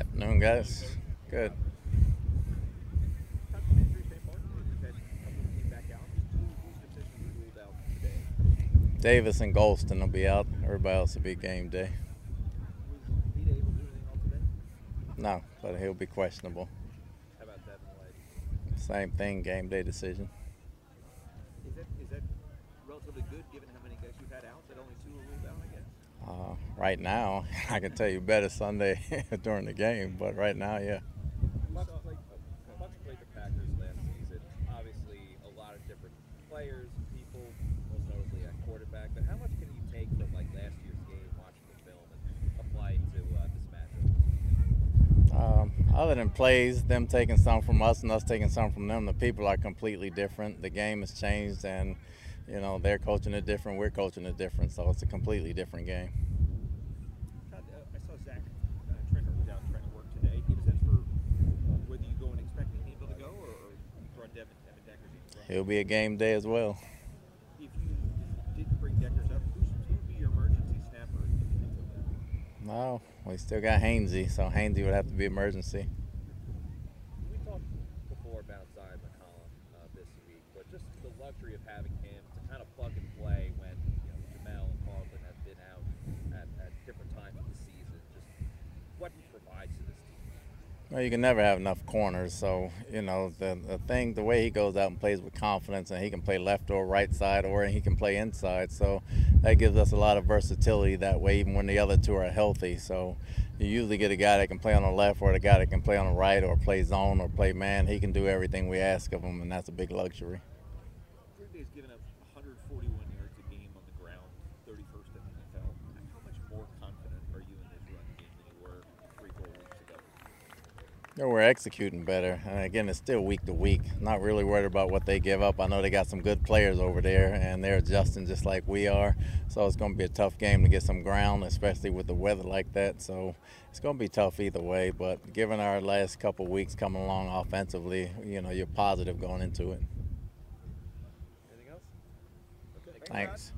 Afternoon, guys. Good. Davis and Golston will be out. Everybody else will be game day. No, but he'll be questionable. Same thing, game day decision. Is that is that relatively good given how many guys you've had out? That only two were ruled out, I guess. Uh, right now, I can tell you better Sunday during the game, but right now, yeah. Bucks played, Bucks played the Packers last season. Obviously, a lot of different players, people, most notably at quarterback. But how much can you take from like last year's game, watching the film, and apply it to uh, this matchup? Um, other than plays, them taking some from us and us taking some from them, the people are completely different. The game has changed, and you know they're coaching it different. We're coaching it different, so it's a completely different game. Uh, I saw Zach uh, Triner was out trying to work today. Do you have for uh, whether you go and expecting him to go or, or run Evan, Evan Deckers in? It'll be a game day as well. If you didn't bring Deckers up, who would be your emergency snapper if you think of that? No, we still got Hainsey, so Hainsey would have to be emergency. We talked before about Zyon McCollum uh, this week, but just the luxury of having him to kind of plug and play when you know Jamel and Marlon have been out at, at different times of the season. Just what he provides to this team. Well, you can never have enough corners. So, you know, the, the thing, the way he goes out and plays with confidence, and he can play left or right side, or he can play inside. So that gives us a lot of versatility that way, even when the other two are healthy. So you usually get a guy that can play on the left, or the guy that can play on the right, or play zone, or play man. He can do everything we ask of him, and that's a big luxury. Green Bay's given up 141 yards a game on the ground, 31st in the NFL. How much more confident are you in this run game than you were three, four weeks ago? Yeah, we're executing better. And again, it's still week to week. Not really worried about what they give up. I know they got some good players over there, and they're adjusting just like we are. So it's going to be a tough game to get some ground, especially with the weather like that. So it's going to be tough either way. But given our last couple weeks coming along offensively, you know, you're positive going into it. Anything else? Okay, Thanks.